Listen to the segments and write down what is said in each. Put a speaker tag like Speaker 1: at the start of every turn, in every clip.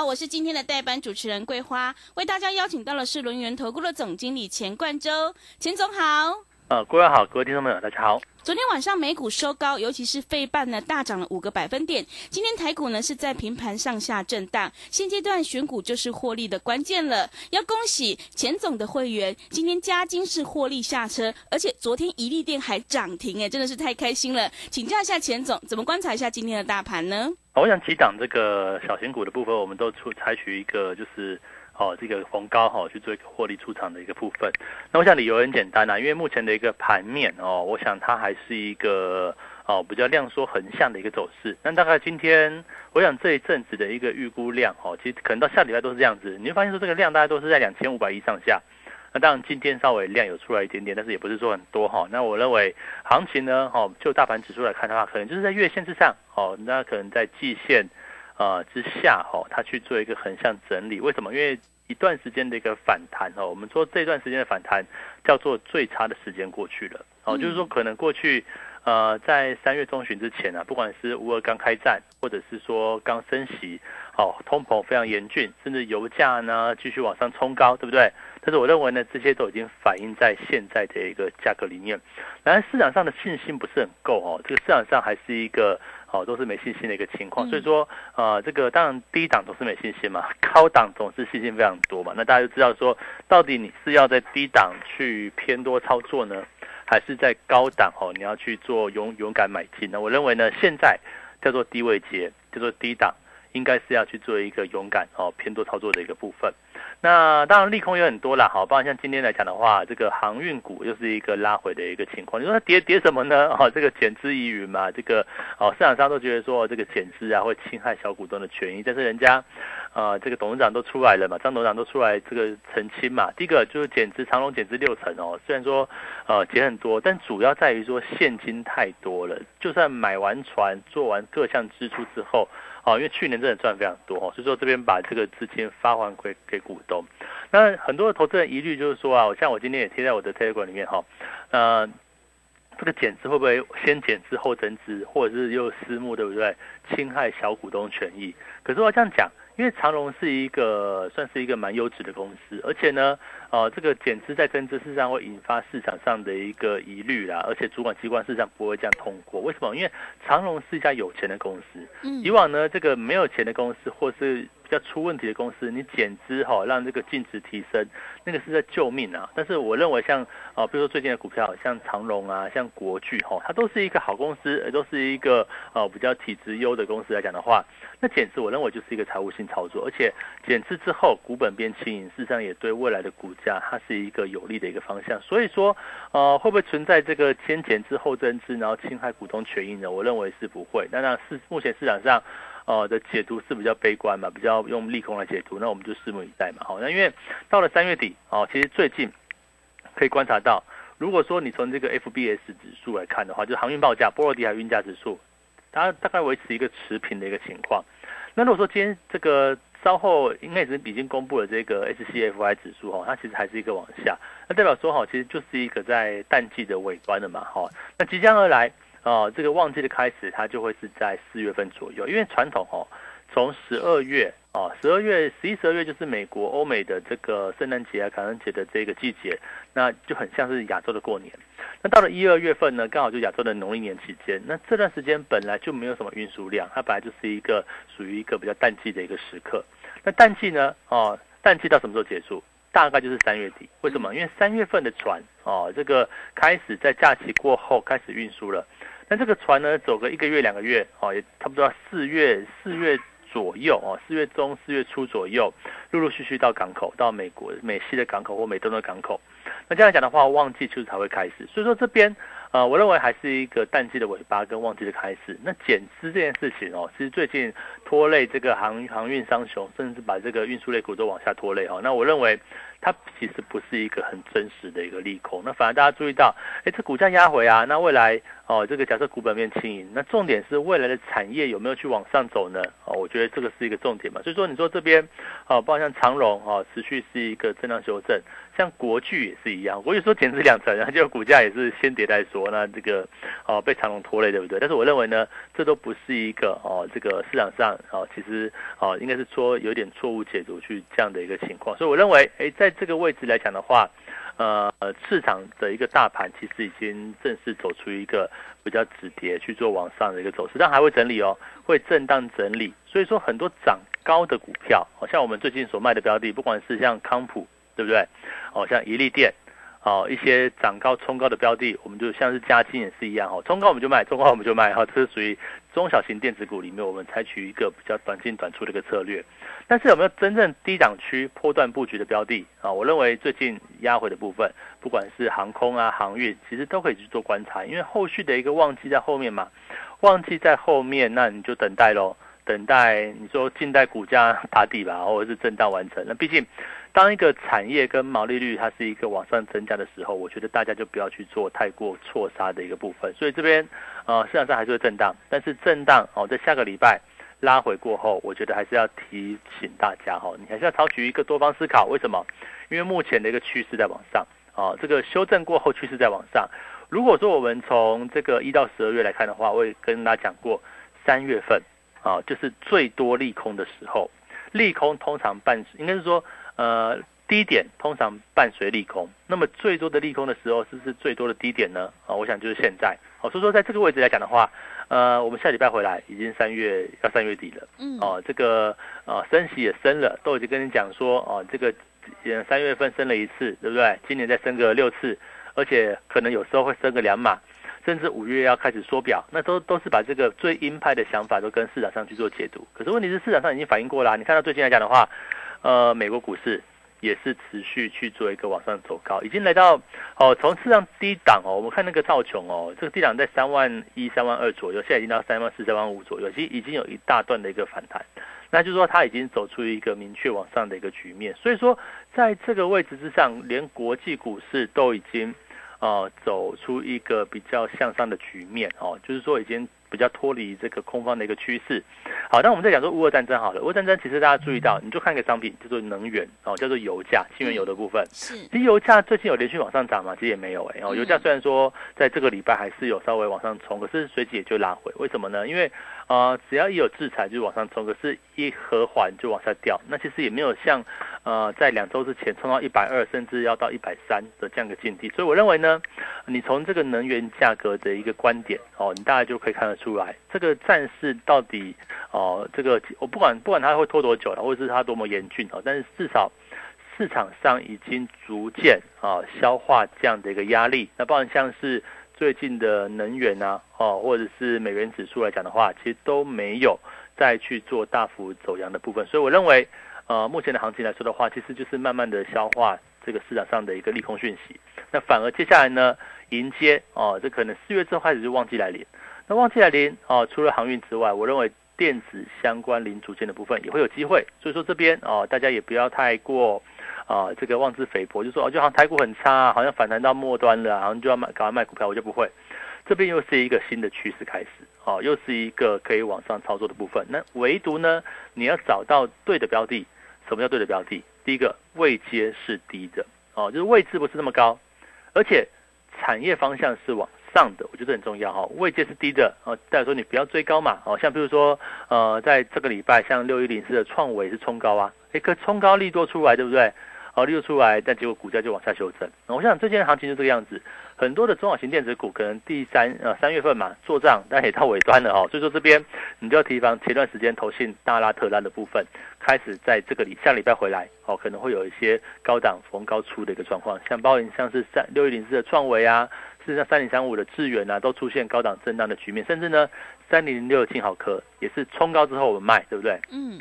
Speaker 1: 好，我是今天的代班主持人桂花，为大家邀请到的是轮源投顾的总经理钱冠洲，钱总好。
Speaker 2: 呃，各位好，各位听众朋友，大家好。
Speaker 1: 昨天晚上美股收高，尤其是费半呢大涨了五个百分点。今天台股呢是在平盘上下震荡，现阶段选股就是获利的关键了。要恭喜钱总的会员，今天加金是获利下车，而且昨天一利店还涨停，哎，真的是太开心了。请教一下钱总，怎么观察一下今天的大盘呢？
Speaker 2: 我想起档这个小型股的部分，我们都出采取一个就是。哦，这个逢高哈去做一个获利出场的一个部分。那我想理由很简单啊，因为目前的一个盘面哦，我想它还是一个哦比较量缩横向的一个走势。那大概今天，我想这一阵子的一个预估量哦，其实可能到下礼拜都是这样子。你会发现说这个量大概都是在两千五百亿上下。那当然今天稍微量有出来一点点，但是也不是说很多哈。那我认为行情呢，哦就大盘指数来看的话，可能就是在月线之上哦，那可能在季线。啊之下哈，它去做一个横向整理，为什么？因为一段时间的一个反弹哦，我们说这段时间的反弹叫做最差的时间过去了哦，就是说可能过去呃在三月中旬之前啊，不管是乌俄刚开战，或者是说刚升息，哦通膨非常严峻，甚至油价呢继续往上冲高，对不对？但是我认为呢，这些都已经反映在现在的一个价格里面，然而市场上的信心不是很够哦，这个市场上还是一个。哦，都是没信心的一个情况，所以说，呃，这个当然低档总是没信心嘛，高档总是信心非常多嘛。那大家就知道说，到底你是要在低档去偏多操作呢，还是在高档哦你要去做勇勇敢买进呢？我认为呢，现在叫做低位接，叫做低档，应该是要去做一个勇敢哦偏多操作的一个部分。那当然利空有很多啦，好，包括像今天来讲的话，这个航运股又是一个拉回的一个情况。你说它跌跌什么呢？哦，这个减资疑云嘛，这个哦市场上都觉得说这个减资啊会侵害小股东的权益，但是人家，呃，这个董事长都出来了嘛，张董事长都出来这个澄清嘛。第一个就是减资，长隆减资六成哦，虽然说呃减很多，但主要在于说现金太多了，就算买完船做完各项支出之后。哦，因为去年真的赚非常多哦，所以说这边把这个资金发还给给股东。那很多的投资人疑虑就是说啊，像我今天也贴在我的 Telegram 里面哈，呃，这个减资会不会先减资后增资，或者是又私募对不对？侵害小股东权益？可是我这样讲。因为长隆是一个算是一个蛮优质的公司，而且呢，呃，这个减资再增资，事实上会引发市场上的一个疑虑啦，而且主管机关事实上不会这样通过。为什么？因为长隆是一家有钱的公司，以往呢，这个没有钱的公司或是。比较出问题的公司，你减资哈，让这个净值提升，那个是在救命啊。但是我认为像啊，比如说最近的股票，像长荣啊，像国巨哈，它都是一个好公司，也都是一个呃比较体质优的公司来讲的话，那减资我认为就是一个财务性操作，而且减资之后股本变轻盈，事实上也对未来的股价它是一个有利的一个方向。所以说呃会不会存在这个先减资后增资，然后侵害股东权益呢？我认为是不会。那那市目前市场上。呃的解读是比较悲观嘛，比较用利空来解读，那我们就拭目以待嘛。好，那因为到了三月底，哦，其实最近可以观察到，如果说你从这个 FBS 指数来看的话，就是航运报价、波罗的海运价指数，它大概维持一个持平的一个情况。那如果说今天这个稍后应该是已经公布了这个 SCFI 指数哈，它其实还是一个往下，那代表说哈，其实就是一个在淡季的尾端了嘛。哈，那即将而来。哦，这个旺季的开始，它就会是在四月份左右，因为传统哦，从十二月哦，十二月、十一、十二月就是美国、欧美的这个圣诞节啊、感恩节的这个季节，那就很像是亚洲的过年。那到了一二月份呢，刚好就亚洲的农历年期间，那这段时间本来就没有什么运输量，它本来就是一个属于一个比较淡季的一个时刻。那淡季呢，哦，淡季到什么时候结束？大概就是三月底。为什么？因为三月份的船哦，这个开始在假期过后开始运输了。那这个船呢，走个一个月两个月，哦，也差不多四月四月左右哦，四月中四月初左右，陆陆续续到港口，到美国美西的港口或美东的港口。那这样讲的话，旺季就是才会开始。所以说这边，呃，我认为还是一个淡季的尾巴跟旺季的开始。那减资这件事情哦，其实最近拖累这个航航运商雄，甚至把这个运输类股都往下拖累哦。那我认为。它其实不是一个很真实的一个利空，那反而大家注意到，哎，这股价压回啊，那未来哦，这个假设股本面轻盈，那重点是未来的产业有没有去往上走呢？哦，我觉得这个是一个重点嘛。所以说，你说这边，哦，包括像长荣哦，持续是一个增量修正。像国巨也是一样，国巨说减资两成，然后就股价也是先跌再说，那这个哦被长龙拖累，对不对？但是我认为呢，这都不是一个哦这个市场上哦其实哦应该是说有点错误解读去这样的一个情况，所以我认为哎在这个位置来讲的话，呃市场的一个大盘其实已经正式走出一个比较止跌去做往上的一个走势，但还会整理哦，会震荡整理，所以说很多涨高的股票，好像我们最近所卖的标的，不管是像康普。对不对？哦，像一利电，哦，一些涨高冲高的标的，我们就像是加金也是一样，哦，冲高我们就卖，冲高我们就卖，哈，这是属于中小型电子股里面，我们采取一个比较短进短出的一个策略。但是有没有真正低档区波段布局的标的啊？我认为最近压回的部分，不管是航空啊、航运，其实都可以去做观察，因为后续的一个旺季在后面嘛，旺季在后面，那你就等待喽，等待你说近代股价打底吧，或者是震荡完成。那毕竟。当一个产业跟毛利率它是一个往上增加的时候，我觉得大家就不要去做太过错杀的一个部分。所以这边，呃，市场上还是会震荡，但是震荡哦，在下个礼拜拉回过后，我觉得还是要提醒大家哈，你还是要采取一个多方思考。为什么？因为目前的一个趋势在往上啊，这个修正过后趋势在往上。如果说我们从这个一到十二月来看的话，我也跟大家讲过，三月份啊，就是最多利空的时候，利空通常伴应该是说。呃，低点通常伴随利空，那么最多的利空的时候，是不是最多的低点呢？啊，我想就是现在。好，所以说在这个位置来讲的话，呃，我们下礼拜回来已经三月要三月底了，嗯，哦，这个呃升息也升了，都已经跟你讲说，哦，这个三月份升了一次，对不对？今年再升个六次，而且可能有时候会升个两码，甚至五月要开始缩表，那都都是把这个最鹰派的想法都跟市场上去做解读。可是问题是市场上已经反映过了，你看到最近来讲的话。呃，美国股市也是持续去做一个往上走高，已经来到哦，从市场低档哦，我们看那个道琼哦，这个低档在三万一、三万二左右，现在已经到三万四、三万五左右，其实已经有一大段的一个反弹，那就是说它已经走出一个明确往上的一个局面，所以说在这个位置之上，连国际股市都已经呃走出一个比较向上的局面哦，就是说已经。比较脱离这个空方的一个趋势。好，那我们在讲说乌俄战争好了，乌俄战争其实大家注意到，你就看一个商品叫做能源哦，叫做油价，新原油的部分。是，其实油价最近有连续往上涨吗？其实也没有哎。哦，油价虽然说在这个礼拜还是有稍微往上冲，可是随即也就拉回。为什么呢？因为呃，只要一有制裁就往上冲，可是一和缓就往下掉。那其实也没有像呃在两周之前冲到一百二，甚至要到一百三的这样一个境地。所以我认为呢，你从这个能源价格的一个观点哦，你大概就可以看得。出来，这个战事到底哦，这个我不管不管它会拖多久了，或者是它多么严峻啊，但是至少市场上已经逐渐啊消化这样的一个压力。那包含像是最近的能源啊，哦，或者是美元指数来讲的话，其实都没有再去做大幅走阳的部分。所以我认为，呃，目前的行情来说的话，其实就是慢慢的消化这个市场上的一个利空讯息。那反而接下来呢，迎接哦，这可能四月之后开始就旺季来临。那旺季来临哦，除了航运之外，我认为电子相关零组件的部分也会有机会。所以说这边哦，大家也不要太过啊，这个妄自菲薄，就说哦，就好像台股很差，好像反弹到末端了，好像就要卖，赶快卖股票，我就不会。这边又是一个新的趋势开始，哦，又是一个可以往上操作的部分。那唯独呢，你要找到对的标的。什么叫对的标的？第一个位阶是低的，哦，就是位置不是那么高，而且产业方向是往。上的我觉得很重要哈，位阶是低的哦，代表说你不要追高嘛哦，像比如说呃，在这个礼拜像六一零四的创维是冲高啊，一个冲高利多出来对不对？哦，利多出来，但结果股价就往下修正。我想最近的行情就这个样子，很多的中小型电子股可能第三呃三月份嘛做账，但也到尾端了哦，所以说这边你就要提防前段时间投信大拉特拉的部分开始在这个礼下礼拜回来哦，可能会有一些高档逢高出的一个状况，像包括像是三六一零四的创维啊。事实上，三零三五的智远啊，都出现高档震荡的局面，甚至呢，三零零六的金好科也是冲高之后我们卖，对不对？嗯。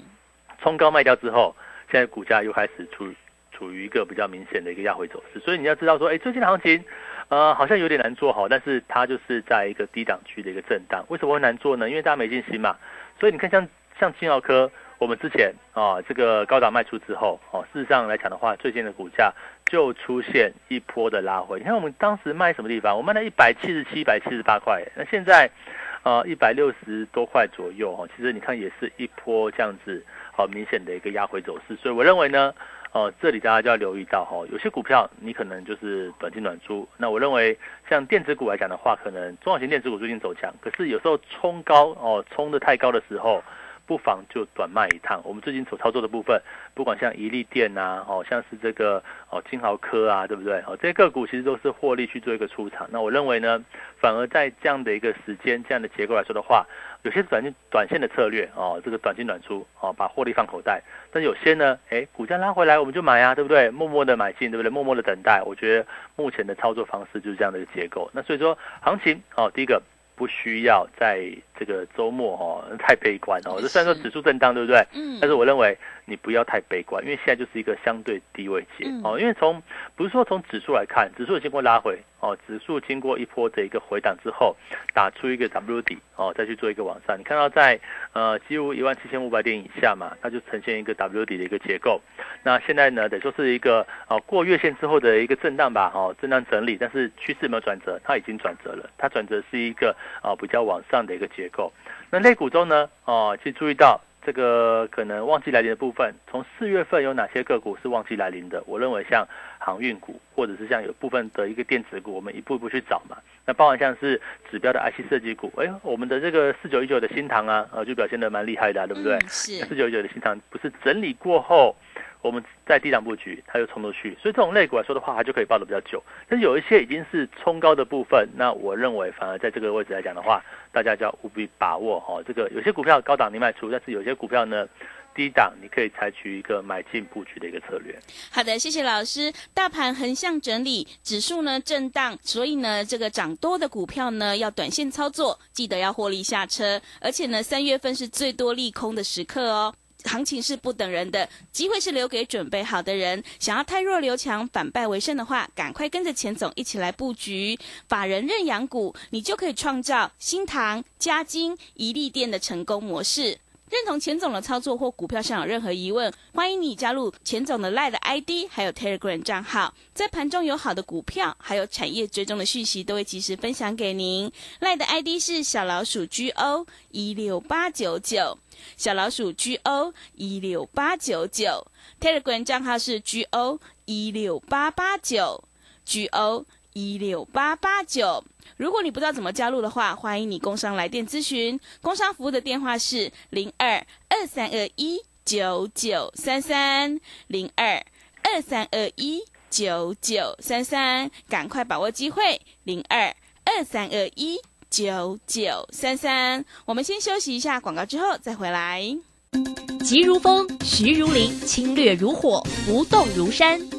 Speaker 2: 冲高卖掉之后，现在股价又开始处处于一个比较明显的一个压回走势，所以你要知道说，哎，最近的行情，呃，好像有点难做好，但是它就是在一个低档区的一个震荡。为什么会难做呢？因为大家没信心嘛。所以你看，像像金奥科，我们之前啊，这个高档卖出之后，哦，事实上来讲的话，最近的股价就出现一波的拉回。你看我们当时卖什么地方？我卖了一百七十七、一百七十八块，那现在，呃，一百六十多块左右哦。其实你看也是一波这样子，好明显的一个压回走势。所以我认为呢。哦，这里大家就要留意到哈，有些股票你可能就是短进短出。那我认为像电子股来讲的话，可能中小型电子股最近走强，可是有时候冲高哦，冲的太高的时候。不妨就短卖一趟。我们最近所操作的部分，不管像宜利电呐，哦，像是这个哦金豪科啊，对不对？哦，这些个股其实都是获利去做一个出场。那我认为呢，反而在这样的一个时间、这样的结构来说的话，有些短线短线的策略哦，这个短进短出哦，把获利放口袋。但有些呢，哎，股价拉回来我们就买啊，对不对？默默的买进，对不对？默默的等待。我觉得目前的操作方式就是这样的一个结构。那所以说，行情哦，第一个。不需要在这个周末哦太悲观哦，这虽然说指数震荡，对不对？嗯。但是我认为你不要太悲观，因为现在就是一个相对低位阶哦。因为从不是说从指数来看，指数经过拉回哦，指数经过一波的一个回档之后，打出一个 W 底哦，再去做一个往上。你看到在呃几乎一万七千五百点以下嘛，它就呈现一个 W 底的一个结构。那现在呢，等于说是一个哦过月线之后的一个震荡吧，哦震荡整理，但是趋势有没有转折？它已经转折了，它转折是一个。啊，比较往上的一个结构。那类股中呢，哦，去注意到这个可能旺季来临的部分。从四月份有哪些个股是旺季来临的？我认为像航运股，或者是像有部分的一个电子股，我们一步一步去找嘛。那包含像是指标的 IC 设计股，哎，我们的这个四九一九的新塘啊，呃，就表现的蛮厉害的，对不对？
Speaker 1: 是
Speaker 2: 四九一九的新塘，不是整理过后。我们在低档布局，它又冲出去，所以这种类股来说的话，它就可以抱得比较久。但是有一些已经是冲高的部分，那我认为反而在这个位置来讲的话，大家就要务必把握哈。这个有些股票高档你卖出，但是有些股票呢低档你可以采取一个买进布局的一个策略。
Speaker 1: 好的，谢谢老师。大盘横向整理，指数呢震荡，所以呢这个涨多的股票呢要短线操作，记得要获利下车。而且呢三月份是最多利空的时刻哦。行情是不等人的，机会是留给准备好的人。想要太弱留强、反败为胜的话，赶快跟着钱总一起来布局法人认养股，你就可以创造新塘、嘉金、宜利店的成功模式。认同钱总的操作或股票上有任何疑问，欢迎你加入钱总的 Line ID，还有 Telegram 账号，在盘中有好的股票，还有产业追踪的讯息，都会及时分享给您。Line 的 ID 是小老鼠 GO 一六八九九，小老鼠 GO 一六八九九，Telegram 账号是 GO 一六八八九，GO 一六八八九。如果你不知道怎么加入的话，欢迎你工商来电咨询。工商服务的电话是零二二三二一九九三三零二二三二一九九三三，赶快把握机会。零二二三二一九九三三，我们先休息一下广告，之后再回来。
Speaker 3: 急如风，徐如林，侵略如火，不动如山。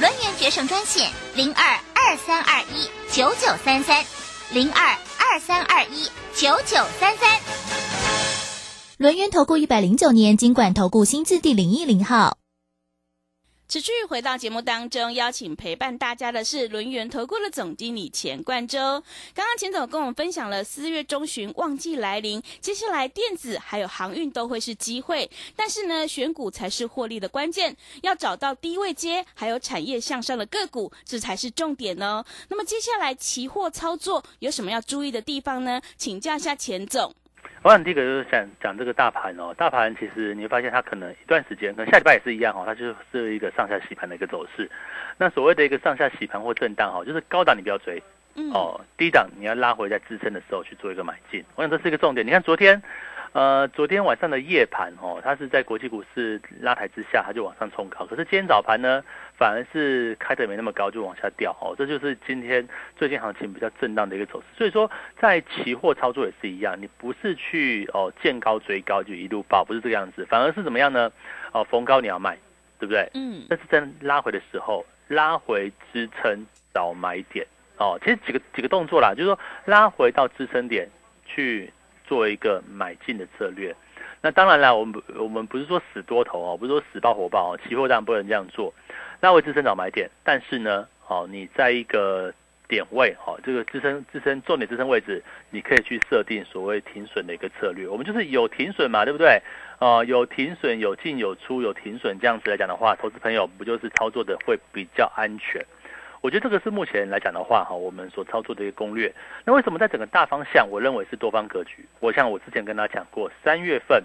Speaker 4: 轮圆决胜专线零二二三二一九九三三零二二三二一九九三三。
Speaker 5: 轮圆投顾一百零九年金管投顾新字第零一零号。
Speaker 1: 持续回到节目当中，邀请陪伴大家的是轮源投顾的总经理钱冠洲。刚刚钱总跟我们分享了四月中旬旺季来临，接下来电子还有航运都会是机会，但是呢，选股才是获利的关键，要找到低位接还有产业向上的个股，这才是重点哦。那么接下来期货操作有什么要注意的地方呢？请教一下钱总。
Speaker 2: 我想第一个就是想讲这个大盘哦，大盘其实你会发现它可能一段时间，可能下礼拜也是一样哦，它就是一个上下洗盘的一个走势。那所谓的一个上下洗盘或震荡哦，就是高档你不要追，哦，低档你要拉回在支撑的时候去做一个买进。我想这是一个重点。你看昨天。呃，昨天晚上的夜盘哦，它是在国际股市拉抬之下，它就往上冲高。可是今天早盘呢，反而是开的没那么高，就往下掉哦。这就是今天最近行情比较震荡的一个走势。所以说，在期货操作也是一样，你不是去哦见高追高就一路爆，不是这个样子，反而是怎么样呢？哦，逢高你要卖，对不对？嗯。但是在拉回的时候，拉回支撑找买点哦。其实几个几个动作啦，就是说拉回到支撑点去。做一个买进的策略，那当然啦，我们我们不是说死多头哦，不是说死爆火爆哦，期货当然不能这样做。那为支撑找买点，但是呢，哦，你在一个点位，哦，这个支撑支撑重点支撑位置，你可以去设定所谓停损的一个策略。我们就是有停损嘛，对不对？哦，有停损，有进有出，有停损这样子来讲的话，投资朋友不就是操作的会比较安全？我觉得这个是目前来讲的话，哈，我们所操作的一个攻略。那为什么在整个大方向，我认为是多方格局？我像我之前跟大家讲过，三月份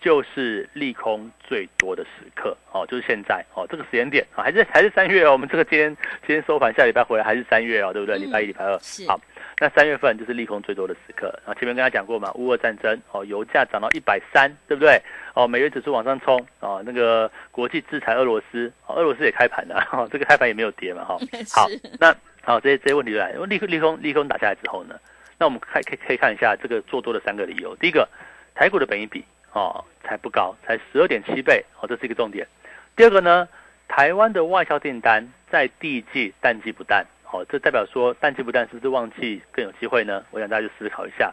Speaker 2: 就是利空最多的时刻，哦，就是现在，哦，这个时间点啊，还是还是三月哦。我们这个今天今天收盘，下礼拜回来还是三月哦，对不对？礼拜一、礼拜二，好。那三月份就是利空最多的时刻，然后前面跟他讲过嘛，乌俄战争哦，油价涨到一百三，对不对？哦，美元指数往上冲哦，那个国际制裁俄罗斯，哦，俄罗斯也开盘了，哈，这个开盘也没有跌嘛，哈。好，那好，这些这些问题就来，利空利空利空打下来之后呢，那我们看可以可以看一下这个做多的三个理由。第一个，台股的本益比哦才不高，才十二点七倍，哦，这是一个重点。第二个呢，台湾的外销订单在第一季淡季不淡。好，这代表说淡季不淡，是不是旺季更有机会呢？我想大家就思考一下。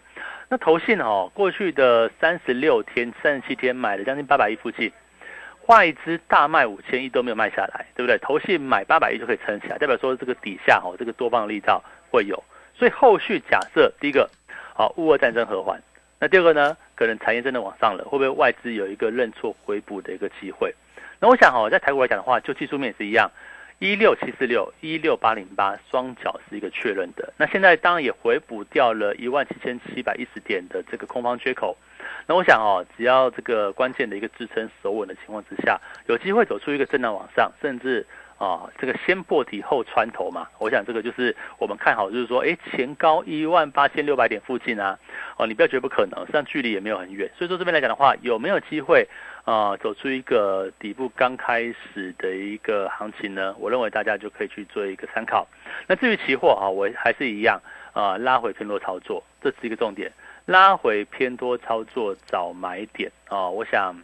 Speaker 2: 那投信哦，过去的三十六天、三十七天买了将近八百亿附近，外资大卖五千亿都没有卖下来，对不对？投信买八百亿就可以撑起来，代表说这个底下哦，这个多方力道会有。所以后续假设第一个，好，乌俄战争和缓，那第二个呢，可能产业真的往上了，会不会外资有一个认错回补的一个机会？那我想哦，在台股来讲的话，就技术面也是一样。一六七四六一六八零八双脚是一个确认的，那现在当然也回补掉了一万七千七百一十点的这个空方缺口，那我想哦，只要这个关键的一个支撑守稳的情况之下，有机会走出一个震荡往上，甚至啊这个先破底后穿头嘛，我想这个就是我们看好，就是说哎前高一万八千六百点附近啊，哦你不要觉得不可能，实际上距离也没有很远，所以说这边来讲的话，有没有机会？啊，走出一个底部刚开始的一个行情呢，我认为大家就可以去做一个参考。那至于期货啊，我还是一样啊，拉回偏多操作，这是一个重点。拉回偏多操作找买点啊，我想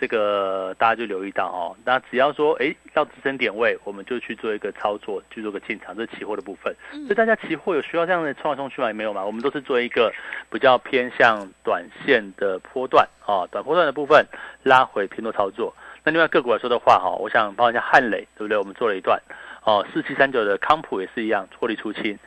Speaker 2: 这个大家就留意到哦。那只要说哎到支撑点位，我们就去做一个操作，去做个进场，这是期货的部分。所以大家期货有需要这样的冲来冲去吗？没有嘛？我们都是做一个比较偏向短线的波段啊，短波段的部分拉回偏多操作。那另外个股来说的话哈，我想帮一下汉磊，对不对？我们做了一段哦，四七三九的康普也是一样，获利出清。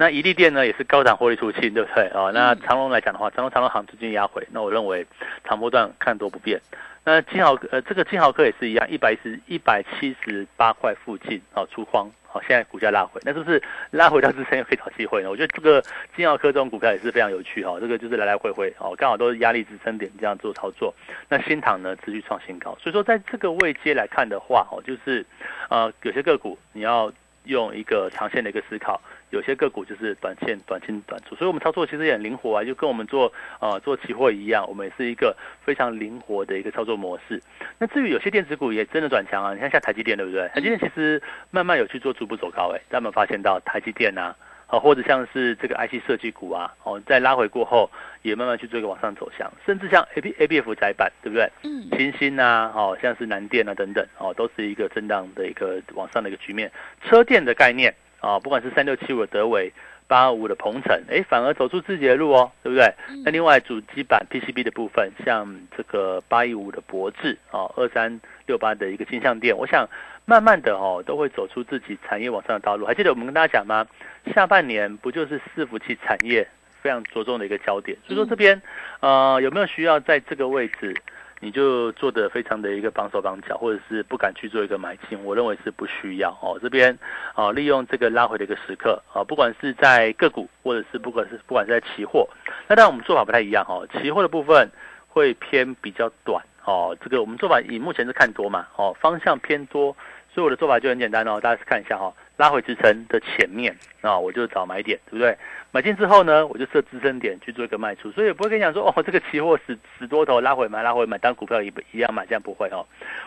Speaker 2: 那一利店呢，也是高档获利出清，对不对啊？那长隆来讲的话，长隆长隆行资金压回，那我认为长波段看多不变。那金豪呃，这个金豪科也是一样，一百十一百七十八块附近啊出荒，好，现在股价拉回，那是不是拉回到支撑又可以找机会呢？我觉得这个金豪科这种股票也是非常有趣哈，这个就是来来回回哦，刚好都是压力支撑点这样做操作。那新塘呢持续创新高，所以说在这个位阶来看的话，哦，就是呃有些个股你要用一个长线的一个思考。有些个股就是短线、短进、短出，所以我们操作其实也很灵活啊，就跟我们做呃做期货一样，我们也是一个非常灵活的一个操作模式。那至于有些电子股也真的转强啊，你看像台积电对不对？台积电其实慢慢有去做逐步走高，哎，大家有发现到台积电啊，啊或者像是这个 IC 设计股啊，哦在拉回过后也慢慢去做一个往上走向，甚至像 A B A B F 窄板对不对？嗯，新兴啊，哦像是南电啊等等，哦都是一个震荡的一个往上的一个局面。车电的概念。啊，不管是三六七五的德伟，八二五的鹏程，哎，反而走出自己的路哦，对不对？那另外主机板 PCB 的部分，像这个八一五的博智啊，二三六八的一个金相店，我想慢慢的哦，都会走出自己产业往上的道路。还记得我们跟大家讲吗？下半年不就是伺服器产业非常着重的一个焦点？所以说这边呃有没有需要在这个位置？你就做的非常的一个绑手绑脚，或者是不敢去做一个买进，我认为是不需要哦。这边啊，利用这个拉回的一个时刻啊，不管是在个股，或者是不管是不管是在期货，那当然我们做法不太一样哦。期货的部分会偏比较短哦，这个我们做法以目前是看多嘛哦，方向偏多，所以我的做法就很简单哦，大家看一下哈。拉回支撑的前面啊，我就找买点，对不对？买进之后呢，我就设支撑点去做一个卖出，所以也不会跟你讲说哦，这个期货十十多头拉回买，拉回买，当股票一一样买，这样不会哦。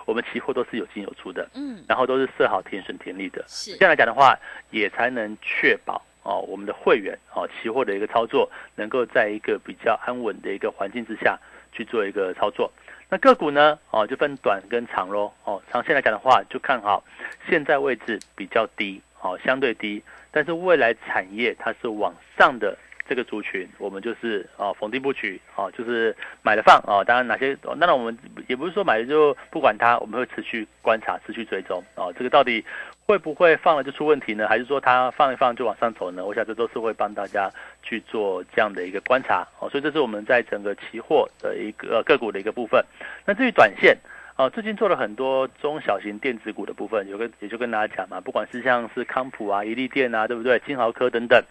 Speaker 2: 我们期货都是有进有出的，嗯，然后都是设好停损停利的，是这样来讲的话，也才能确保哦，我们的会员哦，期货的一个操作能够在一个比较安稳的一个环境之下去做一个操作。那个股呢？哦，就分短跟长喽。哦，长线来讲的话，就看好现在位置比较低，哦，相对低，但是未来产业它是往上的这个族群，我们就是啊逢低布局，啊，就是买了放，啊，当然哪些，当然我们也不是说买了就不管它，我们会持续观察，持续追踪，啊，这个到底。会不会放了就出问题呢？还是说它放一放就往上走呢？我想这都是会帮大家去做这样的一个观察哦。所以这是我们在整个期货的一个个股的一个部分。那至于短线哦，最近做了很多中小型电子股的部分，有个也就跟大家讲嘛，不管是像是康普啊、宜利电啊，对不对？金豪科等等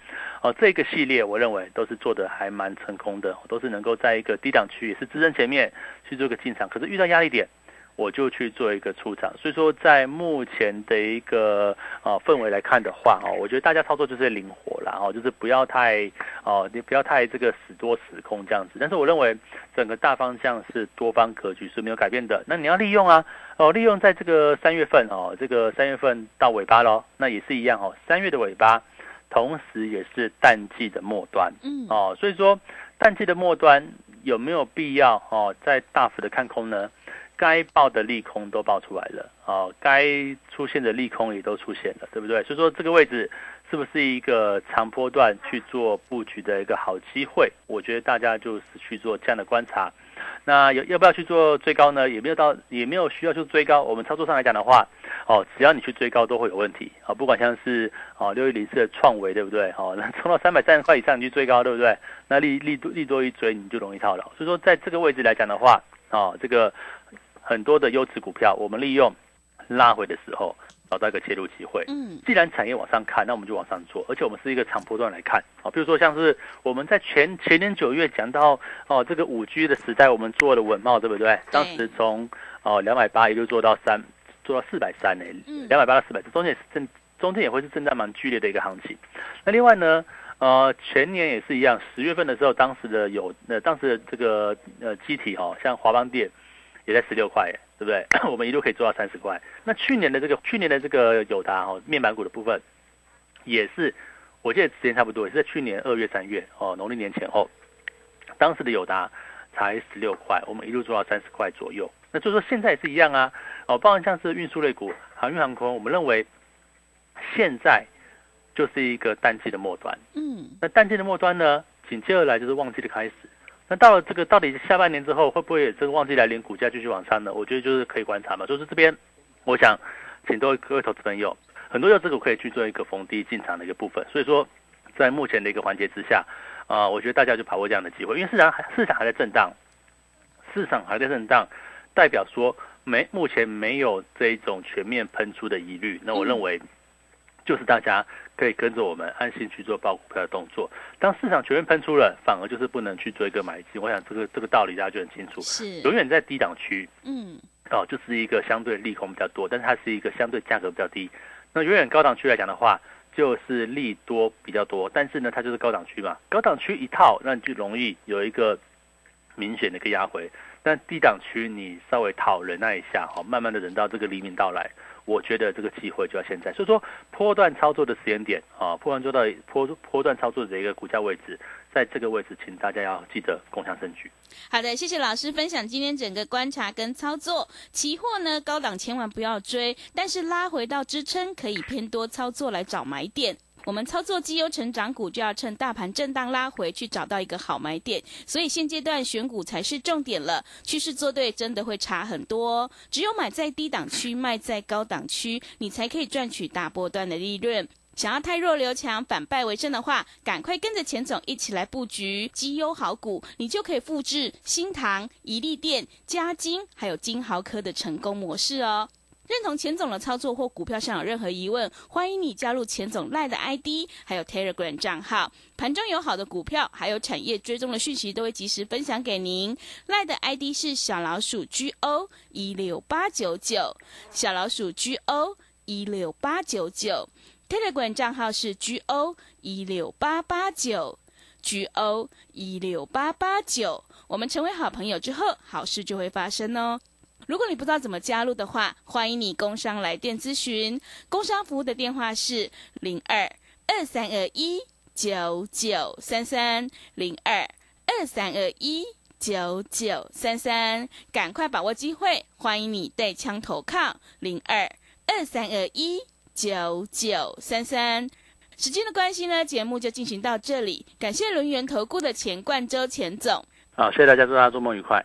Speaker 2: 哦，这个系列我认为都是做的还蛮成功的，都是能够在一个低档区也是支撑前面去做个进场。可是遇到压力点。我就去做一个出场，所以说在目前的一个啊氛围来看的话，哦，我觉得大家操作就是灵活啦，哦，就是不要太哦，你不要太这个死多死空这样子。但是我认为整个大方向是多方格局是没有改变的。那你要利用啊，哦，利用在这个三月份哦，这个三月份到尾巴喽，那也是一样哦，三月的尾巴，同时也是淡季的末端，嗯，哦，所以说淡季的末端有没有必要哦，在大幅的看空呢？该报的利空都报出来了，哦，该出现的利空也都出现了，对不对？所以说这个位置是不是一个长波段去做布局的一个好机会？我觉得大家就是去做这样的观察。那要要不要去做追高呢？也没有到，也没有需要去追高。我们操作上来讲的话，哦，只要你去追高都会有问题啊。不管像是哦六一零四的创维，对不对？哦，那冲到三百三十块以上你去追高，对不对？那利利多利多一追你就容易套牢。所以说在这个位置来讲的话，哦，这个。很多的优质股票，我们利用拉回的时候找到一个切入机会。嗯，既然产业往上看，那我们就往上做，而且我们是一个长波段来看。啊，比如说像是我们在前前年九月讲到哦，这个五 G 的时代，我们做了稳茂，对不对？当时从哦两百八一路做到三，做到四百三呢。嗯，两百八到四百，这中间是震，中间也会是震荡蛮剧烈的一个行情。那另外呢，呃，前年也是一样，十月份的时候，当时的有呃，当时的这个呃机体哈，像华邦电。也在十六块，对不对？我们一路可以做到三十块。那去年的这个去年的这个友达哦，面板股的部分，也是我记得时间差不多，也是在去年二月三月哦，农历年前后，当时的友达才十六块，我们一路做到三十块左右。那就说现在也是一样啊，哦，包含像是运输类股、航运航空，我们认为现在就是一个淡季的末端。嗯，那淡季的末端呢，紧接而来就是旺季的开始。那到了这个到底下半年之后，会不会这个旺季来临，股价继续往上呢？我觉得就是可以观察嘛。就是这边，我想请各位各位投资朋友，很多有资股可以去做一个逢低进场的一个部分。所以说，在目前的一个环节之下，啊，我觉得大家就把握这样的机会，因为市场还市场还在震荡，市场还在震荡，代表说没目前没有这一种全面喷出的疑虑。那我认为。就是大家可以跟着我们安心去做爆股票的动作。当市场全面喷出了，反而就是不能去做一个买进。我想这个这个道理大家就很清楚。
Speaker 1: 是
Speaker 2: 永远在低档区，嗯，哦，就是一个相对利空比较多，但是它是一个相对价格比较低。那永远高档区来讲的话，就是利多比较多，但是呢，它就是高档区嘛。高档区一套，那你就容易有一个明显的一个压回。但低档区你稍微套忍耐一下，哈，慢慢的忍到这个黎明到来。我觉得这个机会就要现在，所以说波段操作的时间点啊，波段做到波波段操作的一个股价位置，在这个位置，请大家要记得共享证据。
Speaker 1: 好的，谢谢老师分享今天整个观察跟操作。期货呢，高档千万不要追，但是拉回到支撑可以偏多操作来找买点。我们操作绩优成长股，就要趁大盘震荡拉回去找到一个好买点。所以现阶段选股才是重点了，趋势做对真的会差很多。只有买在低档区，卖在高档区，你才可以赚取大波段的利润。想要太弱留强，反败为胜的话，赶快跟着钱总一起来布局绩优好股，你就可以复制新唐、宜利店、嘉金还有金豪科的成功模式哦。认同钱总的操作或股票上有任何疑问，欢迎你加入钱总赖的 ID，还有 Telegram 账号。盘中有好的股票，还有产业追踪的讯息，都会及时分享给您。赖的 ID 是小老鼠 GO 一六八九九，小老鼠 GO 一六八九九。Telegram 账号是 GO 一六八八九，GO 一六八八九。我们成为好朋友之后，好事就会发生哦。如果你不知道怎么加入的话，欢迎你工商来电咨询。工商服务的电话是零二二三二一九九三三零二二三二一九九三三。赶快把握机会，欢迎你带枪投靠零二二三二一。九九三三，时间的关系呢，节目就进行到这里。感谢轮圆投顾的钱冠周钱总，
Speaker 2: 好，谢谢大家，祝大家周末愉快。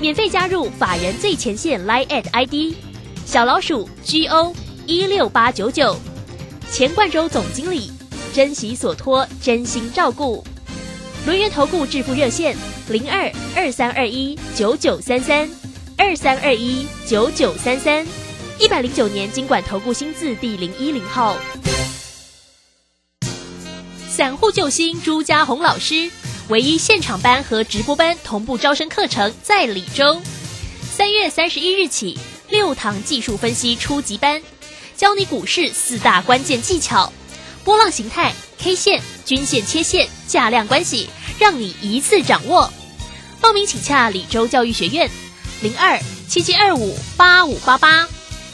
Speaker 3: 免费加入法人最前线 Line at ID 小老鼠 GO 一六八九九，钱冠洲总经理，珍惜所托，真心照顾。轮源投顾致富热线零二二三二一九九三三二三二一九九三三，一百零九年经管投顾新字第零一零号。散户救星朱家红老师，唯一现场班和直播班同步招生课程在李州。三月三十一日起，六堂技术分析初级班，教你股市四大关键技巧：波浪形态、K 线、均线、切线、价量关系，让你一次掌握。报名请洽李州教育学院，零二七七二五八五八八，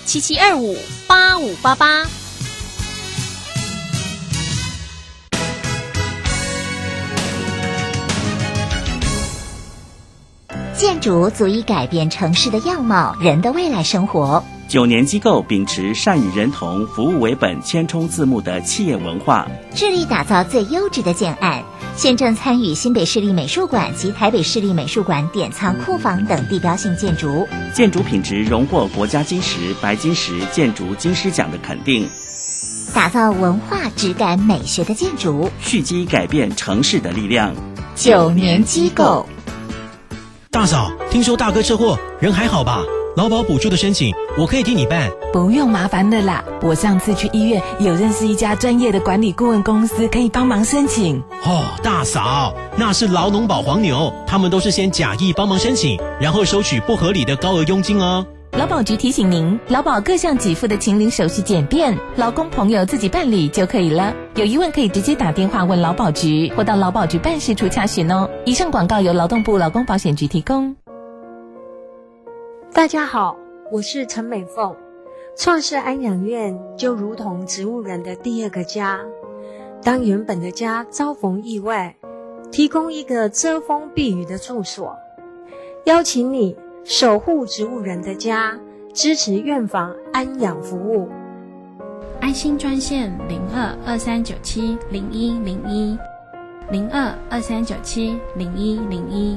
Speaker 3: 七七二五八五八八。
Speaker 4: 建筑足以改变城市的样貌，人的未来生活。
Speaker 6: 九年机构秉持善与人同、服务为本、千冲字幕的企业文化，
Speaker 4: 致力打造最优质的建案。现正参与新北市立美术馆及台北市立美术馆典藏库房等地标性建筑，
Speaker 6: 建筑品质荣获国家金石、白金石建筑金狮奖的肯定，
Speaker 4: 打造文化质感美学的建筑。
Speaker 6: 蓄积改变城市的力量。
Speaker 4: 九年机构。
Speaker 7: 大嫂，听说大哥车祸，人还好吧？劳保补助的申请，我可以替你办。
Speaker 8: 不用麻烦的啦，我上次去医院有认识一家专业的管理顾问公司，可以帮忙申请。
Speaker 7: 哦，大嫂，那是劳农保黄牛，他们都是先假意帮忙申请，然后收取不合理的高额佣金哦。
Speaker 8: 劳保局提醒您，劳保各项给付的请领手续简便，劳工朋友自己办理就可以了。有疑问可以直接打电话问劳保局，或到劳保局办事处查询哦。以上广告由劳动部劳工保险局提供。
Speaker 9: 大家好，我是陈美凤。创世安养院就如同植物人的第二个家，当原本的家遭逢意外，提供一个遮风避雨的住所，邀请你。守护植物人的家，支持院房安养服务。
Speaker 10: 安心专线零二二三九七零一零一零二二三九七零一零一。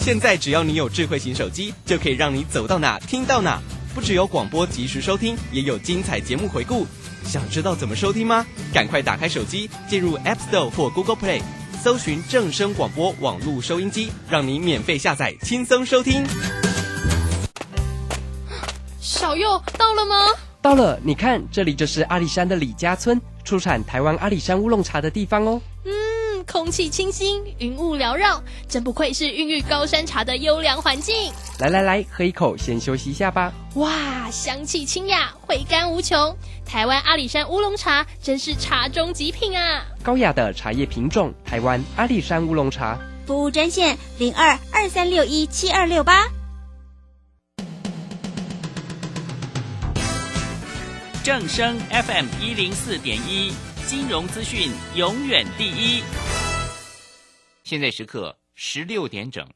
Speaker 11: 现在只要你有智慧型手机，就可以让你走到哪听到哪，
Speaker 12: 不只有广播及时收听，也有精彩节目回顾。想知道怎么收听吗？赶快打开手机，进入 App Store 或 Google Play，搜寻正声广播网络收音机，让你免费下载，轻松收听。
Speaker 13: 小右到了吗？
Speaker 11: 到了，你看，这里就是阿里山的李家村，出产台湾阿里山乌龙茶的地方哦。
Speaker 13: 嗯，空气清新，云雾缭绕，真不愧是孕育高山茶的优良环境。
Speaker 11: 来来来，喝一口，先休息一下吧。
Speaker 13: 哇，香气清雅，回甘无穷。台湾阿里山乌龙茶真是茶中极品啊！
Speaker 11: 高雅的茶叶品种，台湾阿里山乌龙茶。
Speaker 14: 服务专线零二二三六一七二六八。
Speaker 6: 正声 FM 一零四点一，金融资讯永远第一。现在时刻十六点整。